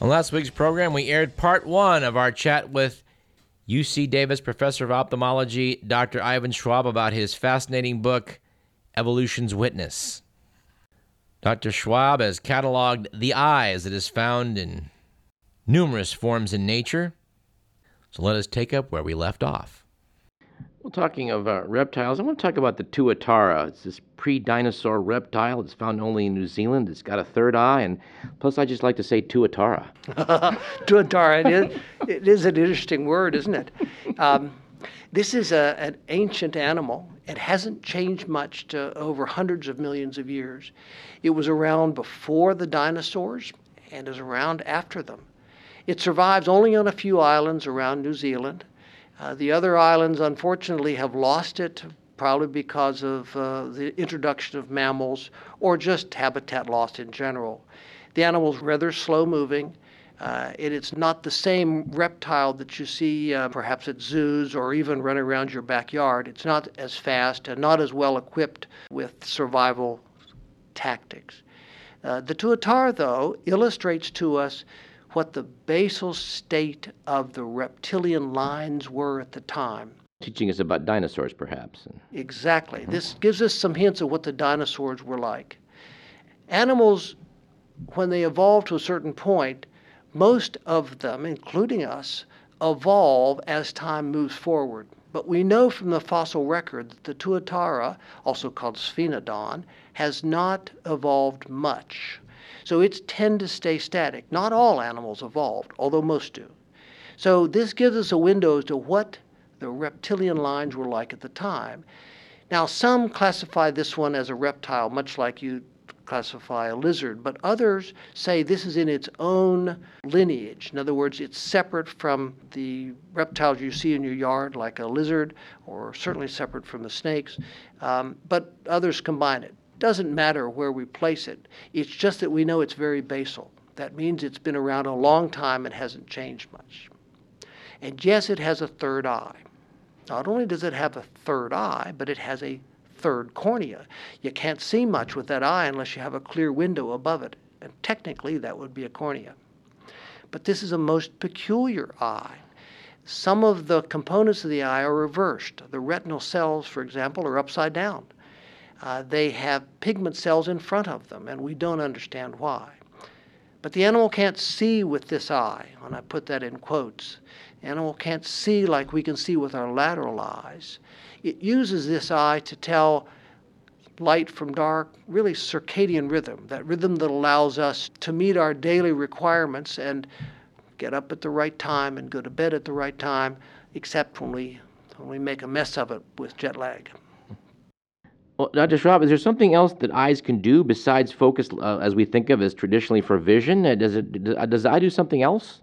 On last week's program, we aired part one of our chat with UC Davis professor of ophthalmology, Dr. Ivan Schwab, about his fascinating book, Evolution's Witness. Dr. Schwab has cataloged the eye as it is found in numerous forms in nature. So let us take up where we left off. Well, talking of uh, reptiles, I want to talk about the tuatara. It's this pre-dinosaur reptile. It's found only in New Zealand. It's got a third eye, and plus, I just like to say tuatara. Tuatara. It is, it is an interesting word, isn't it? Um, this is a, an ancient animal. It hasn't changed much to over hundreds of millions of years. It was around before the dinosaurs and is around after them. It survives only on a few islands around New Zealand. Uh, the other islands, unfortunately, have lost it, probably because of uh, the introduction of mammals or just habitat loss in general. The animal's rather slow moving. Uh, it is not the same reptile that you see uh, perhaps at zoos or even run around your backyard. It's not as fast and not as well equipped with survival tactics. Uh, the tuatara, though, illustrates to us what the basal state of the reptilian lines were at the time. Teaching us about dinosaurs, perhaps. Exactly. This gives us some hints of what the dinosaurs were like. Animals, when they evolve to a certain point, most of them, including us, evolve as time moves forward. But we know from the fossil record that the tuatara, also called sphenodon, has not evolved much. So it's tend to stay static. Not all animals evolved, although most do. So this gives us a window as to what the reptilian lines were like at the time. Now, some classify this one as a reptile, much like you classify a lizard, but others say this is in its own lineage. In other words, it's separate from the reptiles you see in your yard, like a lizard, or certainly separate from the snakes, um, but others combine it. Doesn't matter where we place it, it's just that we know it's very basal. That means it's been around a long time and hasn't changed much. And yes, it has a third eye. Not only does it have a third eye, but it has a third cornea. You can't see much with that eye unless you have a clear window above it, and technically that would be a cornea. But this is a most peculiar eye. Some of the components of the eye are reversed. The retinal cells, for example, are upside down. Uh, they have pigment cells in front of them, and we don't understand why. But the animal can't see with this eye, and I put that in quotes. The animal can't see like we can see with our lateral eyes. It uses this eye to tell light from dark, really circadian rhythm, that rhythm that allows us to meet our daily requirements and get up at the right time and go to bed at the right time, except when we, when we make a mess of it with jet lag. Well, Dr. Schwab, is there something else that eyes can do besides focus, uh, as we think of as traditionally for vision? Uh, does it does the eye do something else?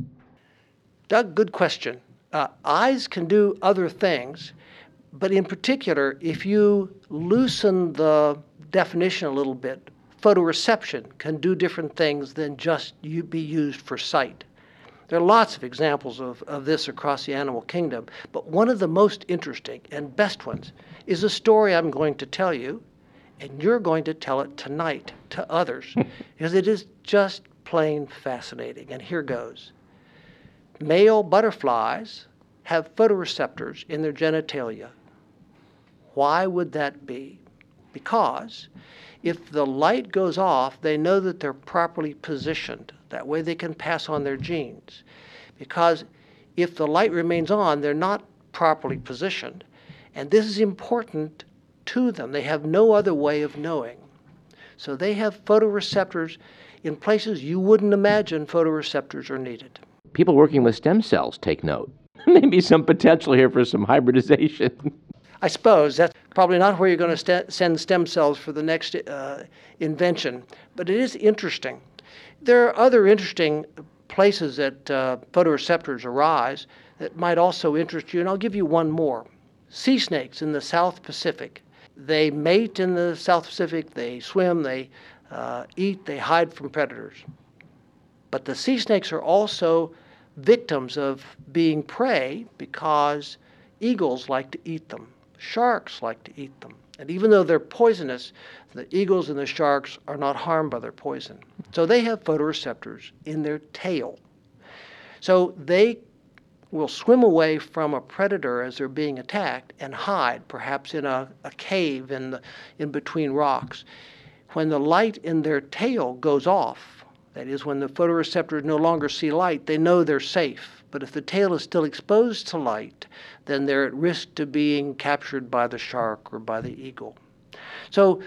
Doug, good question. Uh, eyes can do other things, but in particular, if you loosen the definition a little bit, photoreception can do different things than just you be used for sight. There are lots of examples of, of this across the animal kingdom, but one of the most interesting and best ones is a story I'm going to tell you, and you're going to tell it tonight to others because it is just plain fascinating. And here goes male butterflies have photoreceptors in their genitalia. Why would that be? Because if the light goes off, they know that they're properly positioned. That way they can pass on their genes. Because if the light remains on, they're not properly positioned. And this is important to them. They have no other way of knowing. So they have photoreceptors in places you wouldn't imagine photoreceptors are needed. People working with stem cells take note. Maybe some potential here for some hybridization. I suppose that's probably not where you're going to st- send stem cells for the next uh, invention, but it is interesting. There are other interesting places that uh, photoreceptors arise that might also interest you, and I'll give you one more. Sea snakes in the South Pacific They mate in the South Pacific, they swim, they uh, eat, they hide from predators. But the sea snakes are also victims of being prey because eagles like to eat them, sharks like to eat them. And even though they're poisonous, the eagles and the sharks are not harmed by their poison. So they have photoreceptors in their tail. So they will swim away from a predator as they're being attacked and hide, perhaps in a, a cave in, the, in between rocks. When the light in their tail goes off, that is, when the photoreceptors no longer see light, they know they're safe. But if the tail is still exposed to light, then they're at risk to being captured by the shark or by the eagle. So,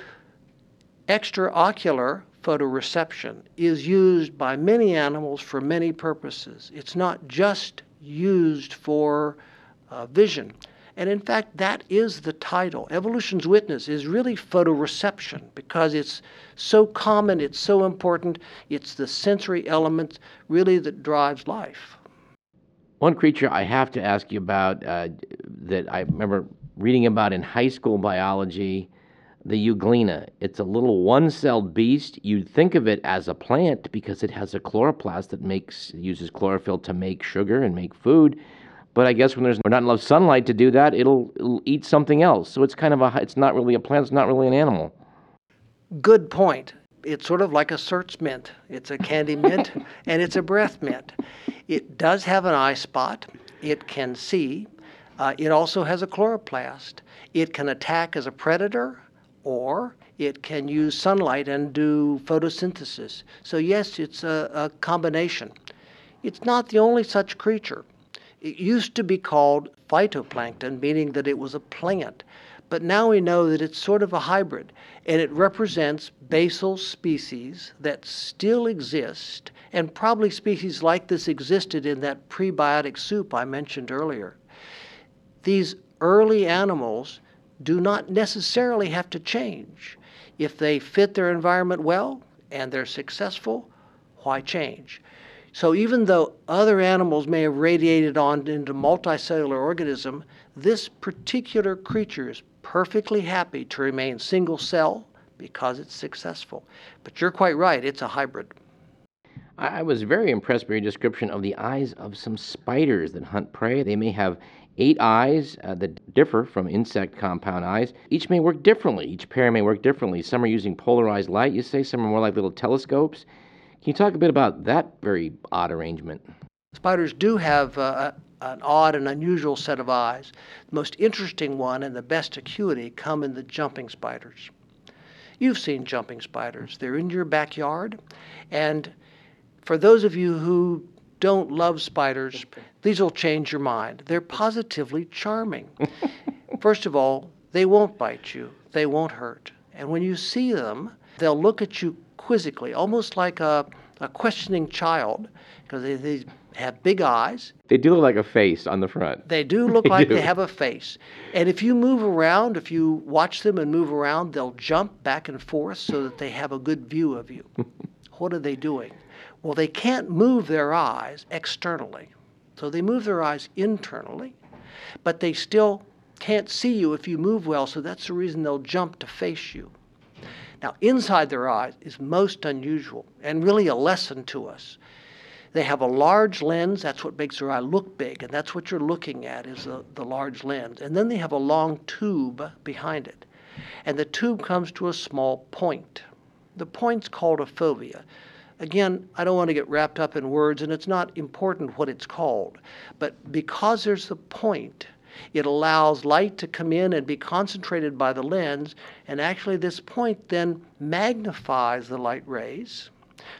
extraocular photoreception is used by many animals for many purposes. It's not just used for uh, vision. And in fact, that is the title. Evolution's Witness is really photoreception because it's so common, it's so important, it's the sensory element really that drives life. One creature I have to ask you about uh, that I remember reading about in high school biology the euglena. It's a little one celled beast. You'd think of it as a plant because it has a chloroplast that makes uses chlorophyll to make sugar and make food. But I guess when there's not enough sunlight to do that, it'll, it'll eat something else. So it's kind of a it's not really a plant, it's not really an animal. Good point. It's sort of like a Certs mint. It's a candy mint and it's a breath mint. It does have an eye spot. It can see. Uh, it also has a chloroplast. It can attack as a predator or it can use sunlight and do photosynthesis. So, yes, it's a, a combination. It's not the only such creature. It used to be called phytoplankton, meaning that it was a plant. But now we know that it's sort of a hybrid, and it represents basal species that still exist, and probably species like this existed in that prebiotic soup I mentioned earlier. These early animals do not necessarily have to change. If they fit their environment well and they're successful, why change? So even though other animals may have radiated on into multicellular organism, this particular creature is perfectly happy to remain single cell because it's successful. But you're quite right, it's a hybrid. I was very impressed by your description of the eyes of some spiders that hunt prey. They may have eight eyes uh, that differ from insect compound eyes. Each may work differently. Each pair may work differently. Some are using polarized light, you say, some are more like little telescopes. Can you talk a bit about that very odd arrangement? Spiders do have uh, an odd and unusual set of eyes. The most interesting one and the best acuity come in the jumping spiders. You've seen jumping spiders. They're in your backyard. And for those of you who don't love spiders, these will change your mind. They're positively charming. First of all, they won't bite you, they won't hurt. And when you see them, they'll look at you quizzically, almost like a, a questioning child, because they, they have big eyes. They do look like a face on the front. They do look They like do. they have a face. And if you move around, if you watch them and move around, they'll jump back and forth so that they have a good view of you. what are they doing? Well, they can't move their eyes externally. So they move their eyes internally, but they still can't see you if you move well, so that's the reason they'll jump to face you. Now, inside their eyes is most unusual and really a lesson to us. They have a large lens, that's what makes their eye look big, and that's what you're looking at is the, the large lens. And then they have a long tube behind it. And the tube comes to a small point. The point's called a fovea. Again, I don't want to get wrapped up in words, and it's not important what it's called. But because there's the point, it allows light to come in and be concentrated by the lens, and actually, this point then magnifies the light rays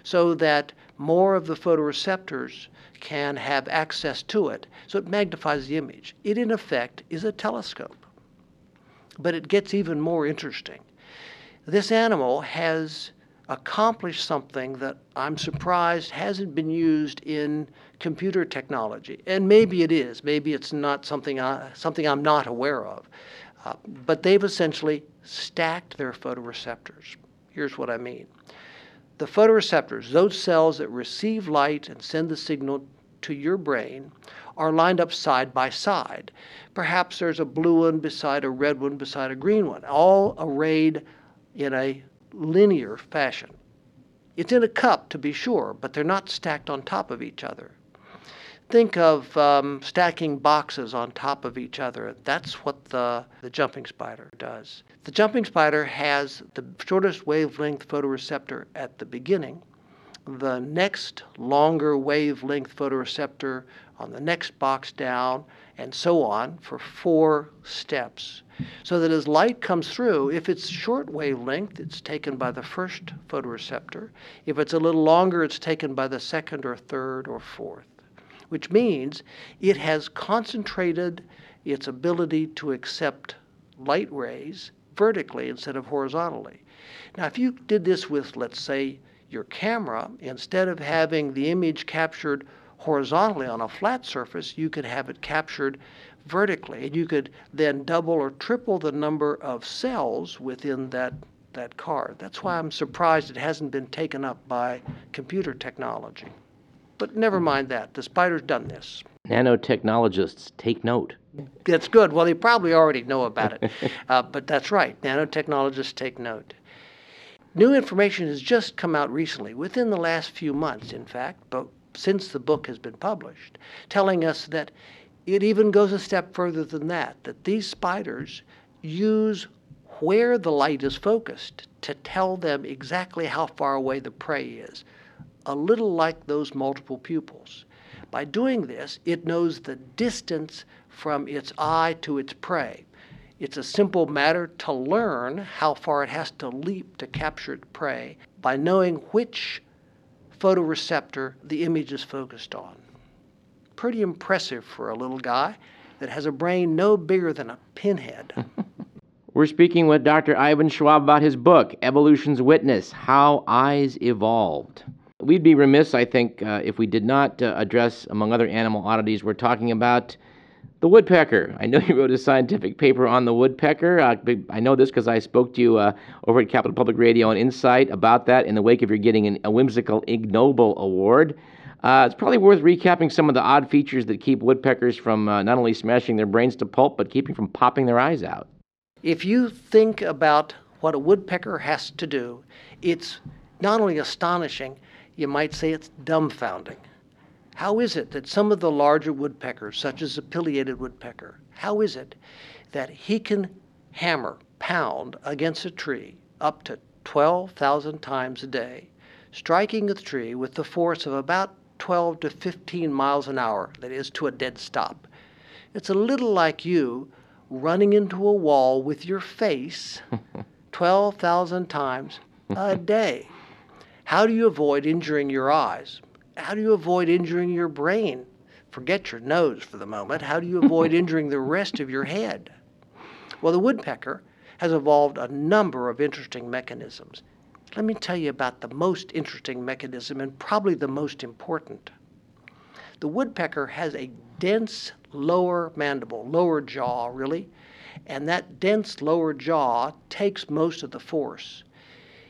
so that more of the photoreceptors can have access to it. So it magnifies the image. It, in effect, is a telescope. But it gets even more interesting. This animal has accomplished something that I'm surprised hasn't been used in computer technology. And maybe it is. Maybe it's not something, I, something I'm not aware of. Uh, but they've essentially stacked their photoreceptors. Here's what I mean. The photoreceptors, those cells that receive light and send the signal to your brain, are lined up side by side. Perhaps there's a blue one beside a red one beside a green one, all arrayed in a linear fashion. It's in a cup, to be sure, but they're not stacked on top of each other. Think of um, stacking boxes on top of each other. That's what the, the jumping spider does. The jumping spider has the shortest wavelength photoreceptor at the beginning, the next longer wavelength photoreceptor on the next box down, and so on for four steps. So that as light comes through, if it's short wavelength, it's taken by the first photoreceptor. If it's a little longer, it's taken by the second or third or fourth, which means it has concentrated its ability to accept light rays vertically instead of horizontally. Now, if you did this with, let's say, your camera, instead of having the image captured horizontally on a flat surface, you could have it captured vertically. And you could then double or triple the number of cells within that, that card. That's why I'm surprised it hasn't been taken up by computer technology. But never mind that. The spider's done this. Nanotechnologists, take note. That's good. Well, they probably already know about it. uh, but that's right. Nanotechnologists take note. New information has just come out recently, within the last few months, in fact, but since the book has been published, telling us that it even goes a step further than that, that these spiders use where the light is focused to tell them exactly how far away the prey is, a little like those multiple pupils. By doing this, it knows the distance from its eye to its prey. It's a simple matter to learn how far it has to leap to capture its prey by knowing which photoreceptor the image is focused on. Pretty impressive for a little guy that has a brain no bigger than a pinhead. We're speaking with Dr. Ivan Schwab about his book, Evolution's Witness How Eyes Evolved. We'd be remiss, I think, uh, if we did not uh, address, among other animal oddities, we're talking about the woodpecker. I know you wrote a scientific paper on the woodpecker. Uh, I know this because I spoke to you uh, over at Capital Public Radio and Insight about that in the wake of your getting an, a whimsical Ig Nobel Award. Uh, it's probably worth recapping some of the odd features that keep woodpeckers from uh, not only smashing their brains to pulp, but keeping from popping their eyes out. If you think about what a woodpecker has to do, it's not only astonishing, you might say it's dumbfounding. How is it that some of the larger woodpeckers, such as the pileated woodpecker, how is it that he can hammer, pound against a tree up to 12,000 times a day, striking the tree with the force of about 12 to 15 miles an hour, that is, to a dead stop? It's a little like you running into a wall with your face 12,000 times a day. How do you avoid injuring your eyes? how do you avoid injuring your brain? Forget your nose for the moment. How do you avoid injuring the rest of your head? Well, the woodpecker has evolved a number of interesting mechanisms. Let me tell you about the most interesting mechanism and probably the most important. The woodpecker has a dense lower mandible, lower jaw, really, and that dense lower jaw takes most of the force.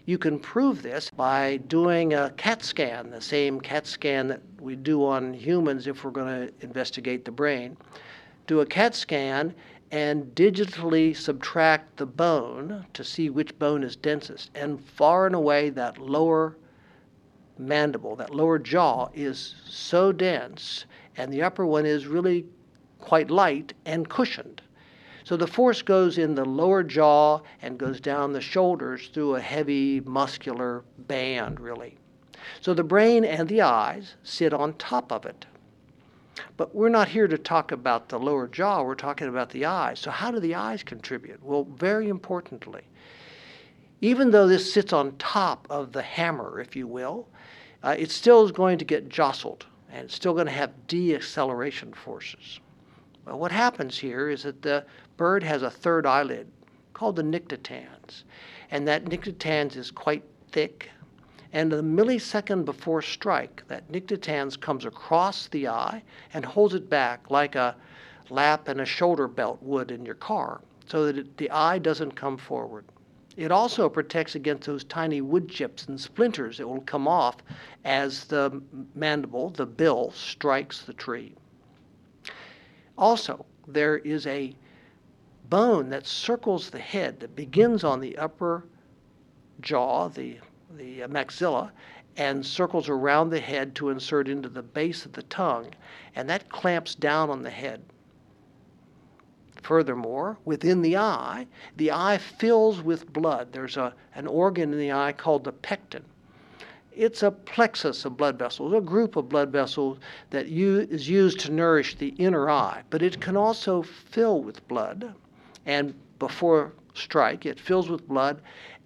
You can prove this by doing a CAT scan, the same CAT scan that we do on humans if we're going to investigate the brain. Do a CAT scan and digitally subtract the bone to see which bone is densest. And far and away, that lower mandible, that lower jaw, is so dense, and the upper one is really quite light and cushioned. So the force goes in the lower jaw and goes down the shoulders through a heavy muscular band, really. So the brain and the eyes sit on top of it. But we're not here to talk about the lower jaw, we're talking about the eyes. So, how do the eyes contribute? Well, very importantly, even though this sits on top of the hammer, if you will, uh, it still is going to get jostled and it's still going to have deceleration forces. Well, what happens here is that the bird has a third eyelid called the nictitans, and that nictitans is quite thick. And the millisecond before strike, that nictitans comes across the eye and holds it back like a lap and a shoulder belt would in your car, so that it, the eye doesn't come forward. It also protects against those tiny wood chips and splinters that will come off as the mandible, the bill, strikes the tree. Also, there is a bone that circles the head that begins on the upper jaw, the, the maxilla, and circles around the head to insert into the base of the tongue, and that clamps down on the head. Furthermore, within the eye, the eye fills with blood. There's a, an organ in the eye called the pecten. It's a plexus of blood vessels, a group of blood vessels that is used to nourish the inner eye, but it can also fill with blood. And before strike, it fills with blood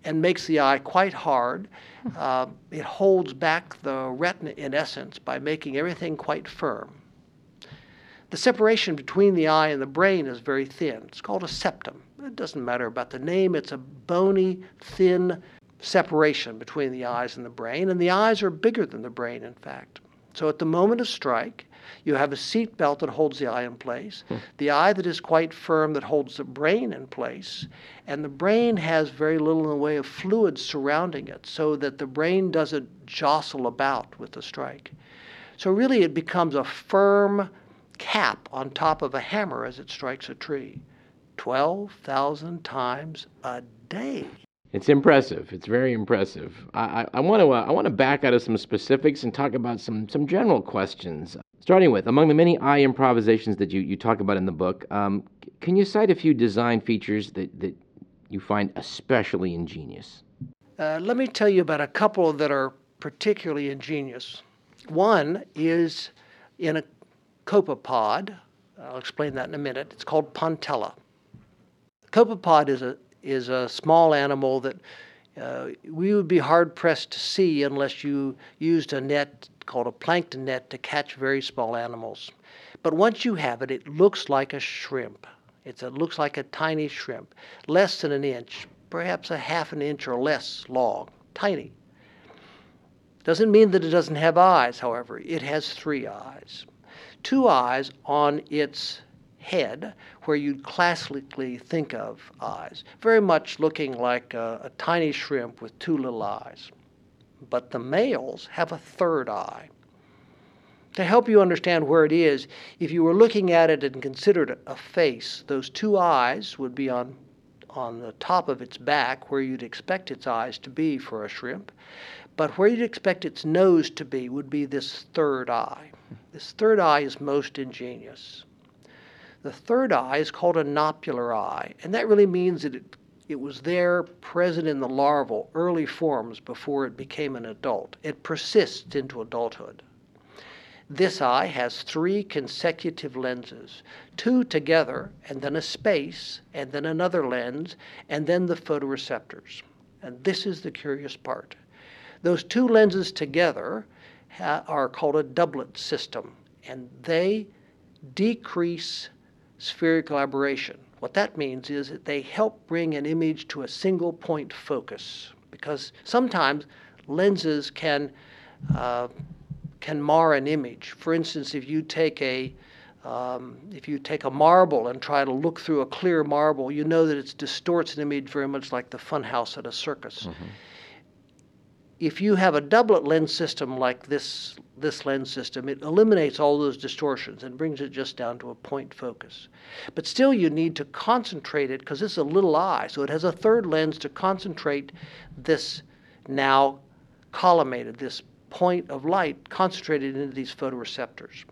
and makes the eye quite hard. Uh, it holds back the retina in essence by making everything quite firm. The separation between the eye and the brain is very thin. It's called a septum. It doesn't matter about the name, it's a bony, thin separation between the eyes and the brain, and the eyes are bigger than the brain, in fact. So at the moment of strike, you have a seat belt that holds the eye in place, hmm. the eye that is quite firm that holds the brain in place, and the brain has very little in the way of fluid surrounding it so that the brain doesn't jostle about with the strike. So really it becomes a firm cap on top of a hammer as it strikes a tree 12,000 times a day. It's impressive. It's very impressive. I, I, I want to uh, I want to back out of some specifics and talk about some some general questions. Starting with, among the many eye improvisations that you, you talk about in the book, um, can you cite a few design features that, that you find especially ingenious? Uh, let me tell you about a couple that are particularly ingenious. One is in a copepod. I'll explain that in a minute. It's called Pontella. Copepod is a is a small animal that uh, we would be hard pressed to see unless you used a net called a plankton net to catch very small animals. But once you have it, it looks like a shrimp. It's, it looks like a tiny shrimp, less than an inch, perhaps a half an inch or less long, tiny. Doesn't mean that it doesn't have eyes, however. It has three eyes two eyes on its head, where you'd classically think of eyes, very much looking like a, a, tiny shrimp with two little eyes. But the males have a third eye. To help you understand where it is, if you were looking at it and considered a face, those two eyes would be on, on the top of its back, where you'd expect its eyes to be for a shrimp. But where you'd expect its nose to be would be this third eye. This third eye is most ingenious. The third eye is called a naupliar eye, and that really means that it, it was there present in the larval early forms before it became an adult. It persists into adulthood. This eye has three consecutive lenses, two together, and then a space, and then another lens, and then the photoreceptors. And this is the curious part. Those two lenses together ha- are called a doublet system, and they decrease spherical aberration. What that means is that they help bring an image to a single point focus because sometimes lenses can uh, can mar an image. For instance, if you take a um, if you take a marble and try to look through a clear marble, you know that it distorts an image very much like the funhouse at a circus. Mm-hmm if you have a doublet lens system like this this lens system, it eliminates all those distortions and brings it just down to a point focus. But still, you need to concentrate it because it's a little eye, so it has a third lens to concentrate this now collimated, this point of light concentrated into these photoreceptors.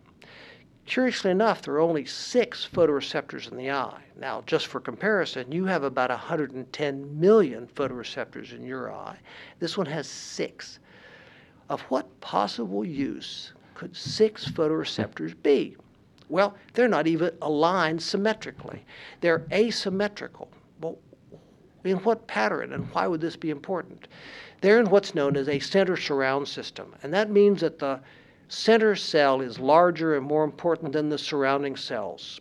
Curiously enough, there are only six photoreceptors in the eye. Now, just for comparison, you have about 110 million photoreceptors in your eye. This one has six. Of what possible use could six photoreceptors be? Well, they're not even aligned symmetrically, they're asymmetrical. Well, in what pattern and why would this be important? They're in what's known as a center surround system, and that means that the center cell is larger and more important than the surrounding cells.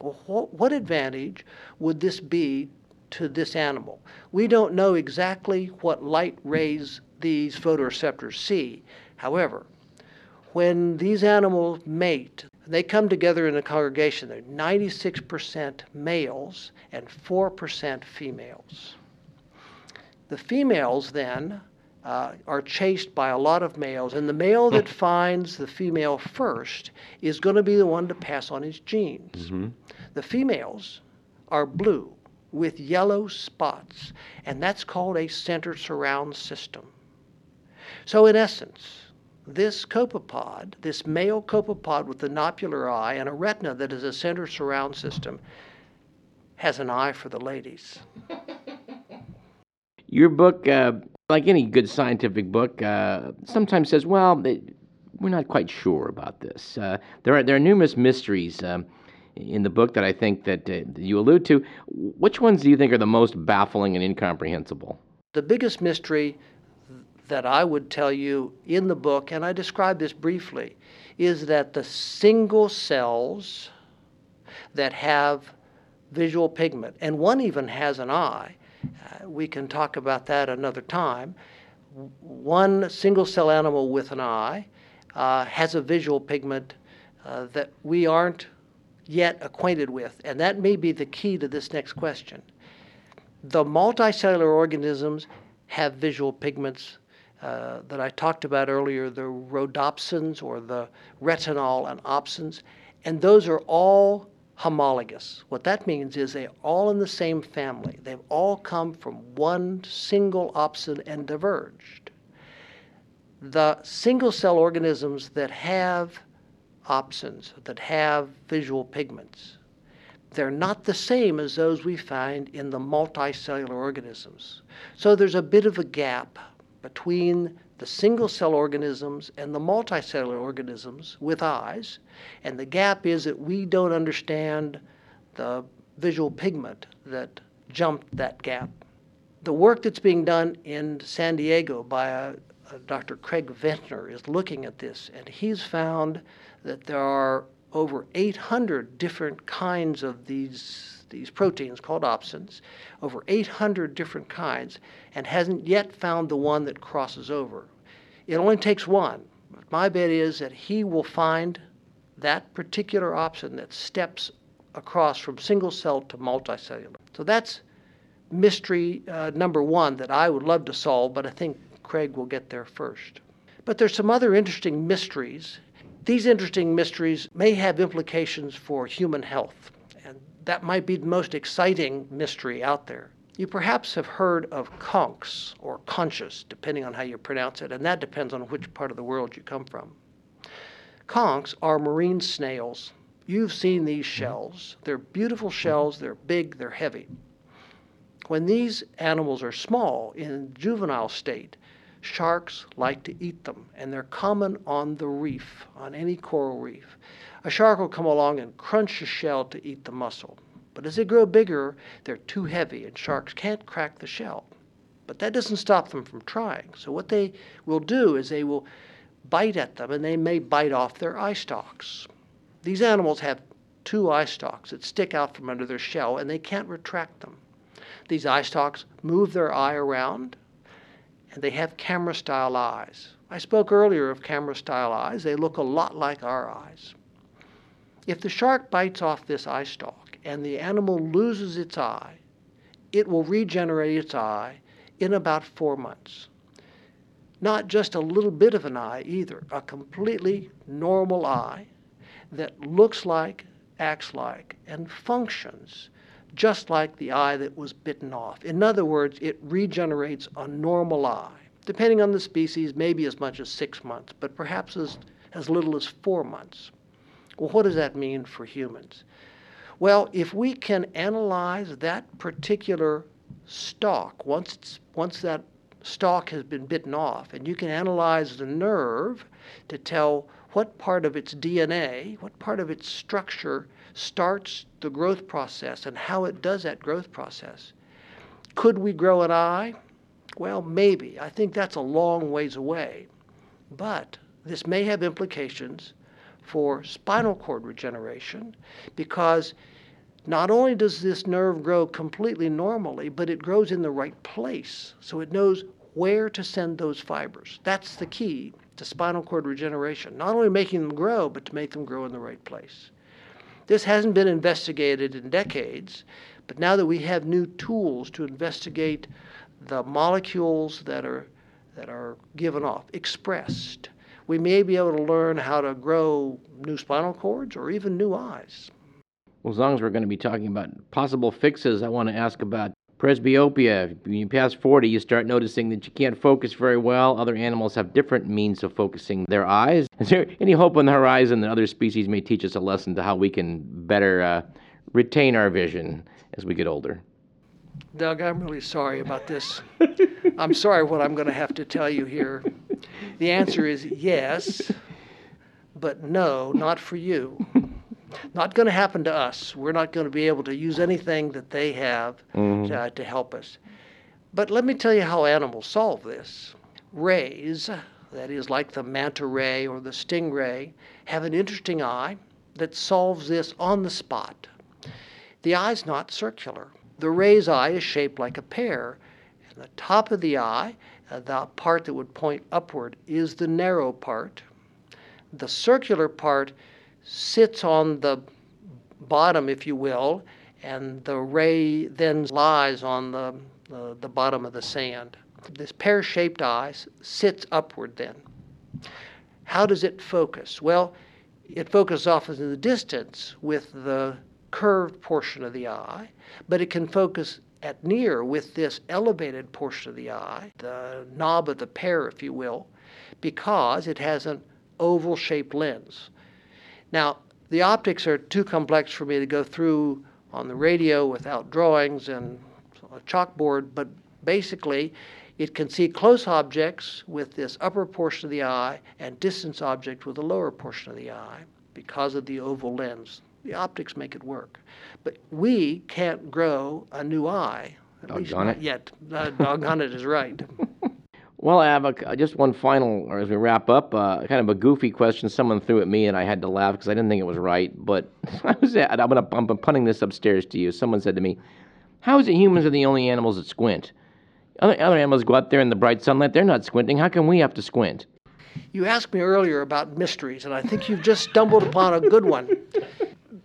Well, what, what advantage would this be to this animal? We don't know exactly what light rays these photoreceptors see. However, when these animals mate, they come together in a congregation. They're 96% males and 4% females. The females then uh, are chased by a lot of males, and the male that finds the female first is going to be the one to pass on his genes. The females are blue with yellow spots, and that's called a center surround system. So, in essence, this copepod, this male copepod with the naupliar eye and a retina that is a center surround system, has an eye for the ladies. Your book, uh, like any good scientific book, uh, sometimes says, well, we're not quite sure about this. Uh, there, are, there are numerous mysteries um, in the book that I think that uh, you allude to. Which ones do you think are the most baffling and incomprehensible? The biggest mystery that I would tell you in the book, and I describe this briefly, is that the single cells that have visual pigment, and one even has an eye, uh, we can talk about that another time. One single cell animal with an eye uh, has a visual pigment uh, that we aren't yet acquainted with, and that may be the key to this next question. The multicellular organisms have visual pigments uh, that I talked about earlier, the rhodopsins or the retinal and opsins, and those are all homologous. What that means is they're all in the same family. They've all come from one single opsin and diverged. The single cell organisms that have opsins, that have visual pigments, they're not the same as those we find in the multicellular organisms. So there's a bit of a gap between the single cell organisms and the multicellular organisms with eyes. And the gap is that we don't understand the visual pigment that jumped that gap. The work that's being done in San Diego by a, a Dr. Craig Venter is looking at this, and he's found that there are over 800 different kinds of these these proteins called opsins, over 800 different kinds, and hasn't yet found the one that crosses over. It only takes one. My bet is that he will find that particular opsin that steps across from single cell to multicellular. So that's mystery uh, number one that I would love to solve, but I think Craig will get there first. But there's some other interesting mysteries. These interesting mysteries may have implications for human health and that might be the most exciting mystery out there. You perhaps have heard of conchs or conchs, depending on how you pronounce it, and that depends on which part of the world you come from. Conchs are marine snails. You've seen these mm-hmm. shells. They're beautiful shells, mm-hmm. they're big, they're heavy. When these animals are small in juvenile state, sharks like to eat them, and they're common on the reef, on any coral reef. A shark will come along and crunch a shell to eat the muscle. But as they grow bigger, they're too heavy and sharks can't crack the shell. But that doesn't stop them from trying. So what they will do is they will bite at them and they may bite off their eye stalks. These animals have two eye stalks that stick out from under their shell and they can't retract them. These eye stalks move their eye around and they have camera style eyes. I spoke earlier of camera style eyes. They look a lot like our eyes. If the shark bites off this eye stalk and the animal loses its eye, it will regenerate its eye in about four months. Not just a little bit of an eye either, a completely normal eye that looks like, acts like, and functions just like the eye that was bitten off. In other words, it regenerates a normal eye. Depending on the species, maybe as much as six months, but perhaps as, as little as four months. Well, what does that mean for humans? Well, if we can analyze that particular stalk, once, once that stalk has been bitten off, and you can analyze the nerve to tell what part of its DNA, what part of its structure starts the growth process and how it does that growth process. Could we grow an eye? Well, maybe. I think that's a long ways away. But this may have implications for spinal cord regeneration because not only does this nerve grow completely normally, but it grows in the right place. So it knows where to send those fibers. That's the key to spinal cord regeneration. Not only making them grow, but to make them grow in the right place. This hasn't been investigated in decades, but now that we have new tools to investigate the molecules that are that are given off, expressed. We may be able to learn how to grow new spinal cords or even new eyes. Well, as long as we're going to be talking about possible fixes, I want to ask about presbyopia. When you pass 40, you start noticing that you can't focus very well. Other animals have different means of focusing their eyes. Is there any hope on the horizon that other species may teach us a lesson to how we can better uh, retain our vision as we get older? Doug, I'm really sorry about this. I'm sorry what I'm going to have to tell you here. The answer is yes, but no, not for you. Not going to happen to us. We're not going to be able to use anything that they have Mm-hmm. uh, to help us. But let me tell you how animals solve this. Rays, that is like the manta ray or the stingray, have an interesting eye that solves this on the spot. The eye's not circular. The ray's eye is shaped like a pear. And the top of the eye, uh, the part that would point upward, is the narrow part. The circular part sits on the bottom, if you will, and the ray then lies on the, the, the bottom of the sand. This pear shaped eye sits upward then. How does it focus? Well, it focuses off in the distance with the curved portion of the eye, but it can focus at near with this elevated portion of the eye, the knob of the pear, if you will, because it has an oval shaped lens. Now, the optics are too complex for me to go through on the radio without drawings and a chalkboard, but basically, it can see close objects with this upper portion of the eye and distance objects with the lower portion of the eye because of the oval lens. The optics make it work. But we can't grow a new eye, at least not it. yet. Uh, doggone it is right. Well, I have a, just one final, or as we wrap up, uh, kind of a goofy question someone threw at me, and I had to laugh because I didn't think it was right. But I was, at, I'm, gonna, I'm punting this upstairs to you. Someone said to me, "How is it humans are the only animals that squint? Other, other animals go out there in the bright sunlight; they're not squinting. How come we have to squint?" You asked me earlier about mysteries, and I think you've just stumbled upon a good one.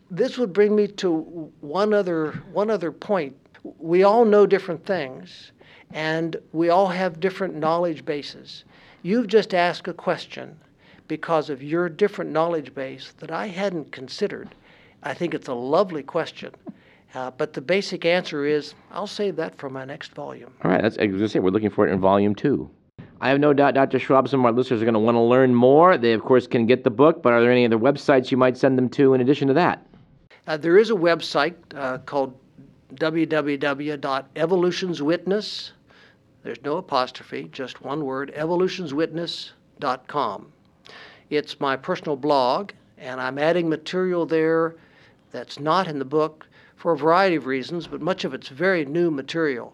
This would bring me to one other, one other point. We all know different things, and we all have different knowledge bases. You've just asked a question because of your different knowledge base that I hadn't considered. I think it's a lovely question. Uh, but the basic answer is I'll save that for my next volume. All right, that's, I was going to say, we're looking for it in volume two. I have no doubt Dr. Schwab, some of our listeners are going to want to learn more. They, of course, can get the book, but are there any other websites you might send them to in addition to that? Uh, there is a website uh, called www.evolutionswitness. There's no apostrophe, just one word, evolutionswitness.com. It's my personal blog, and I'm adding material there that's not in the book for a variety of reasons, but much of it's very new material.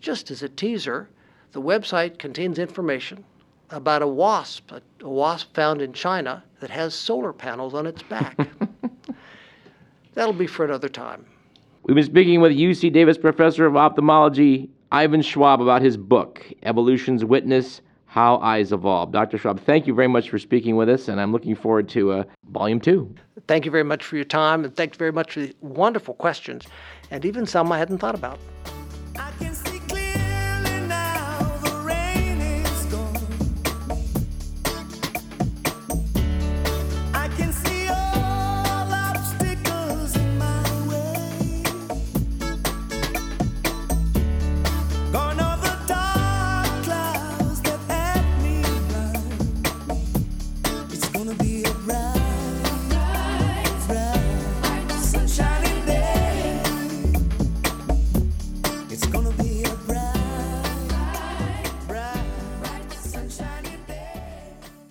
Just as a teaser, the website contains information about a wasp, a, a wasp found in China that has solar panels on its back. That'll be for another time. We've been speaking with UC Davis professor of ophthalmology, Ivan Schwab, about his book, Evolution's Witness How Eyes Evolve. Dr. Schwab, thank you very much for speaking with us, and I'm looking forward to uh, volume two. Thank you very much for your time, and thanks very much for the wonderful questions, and even some I hadn't thought about.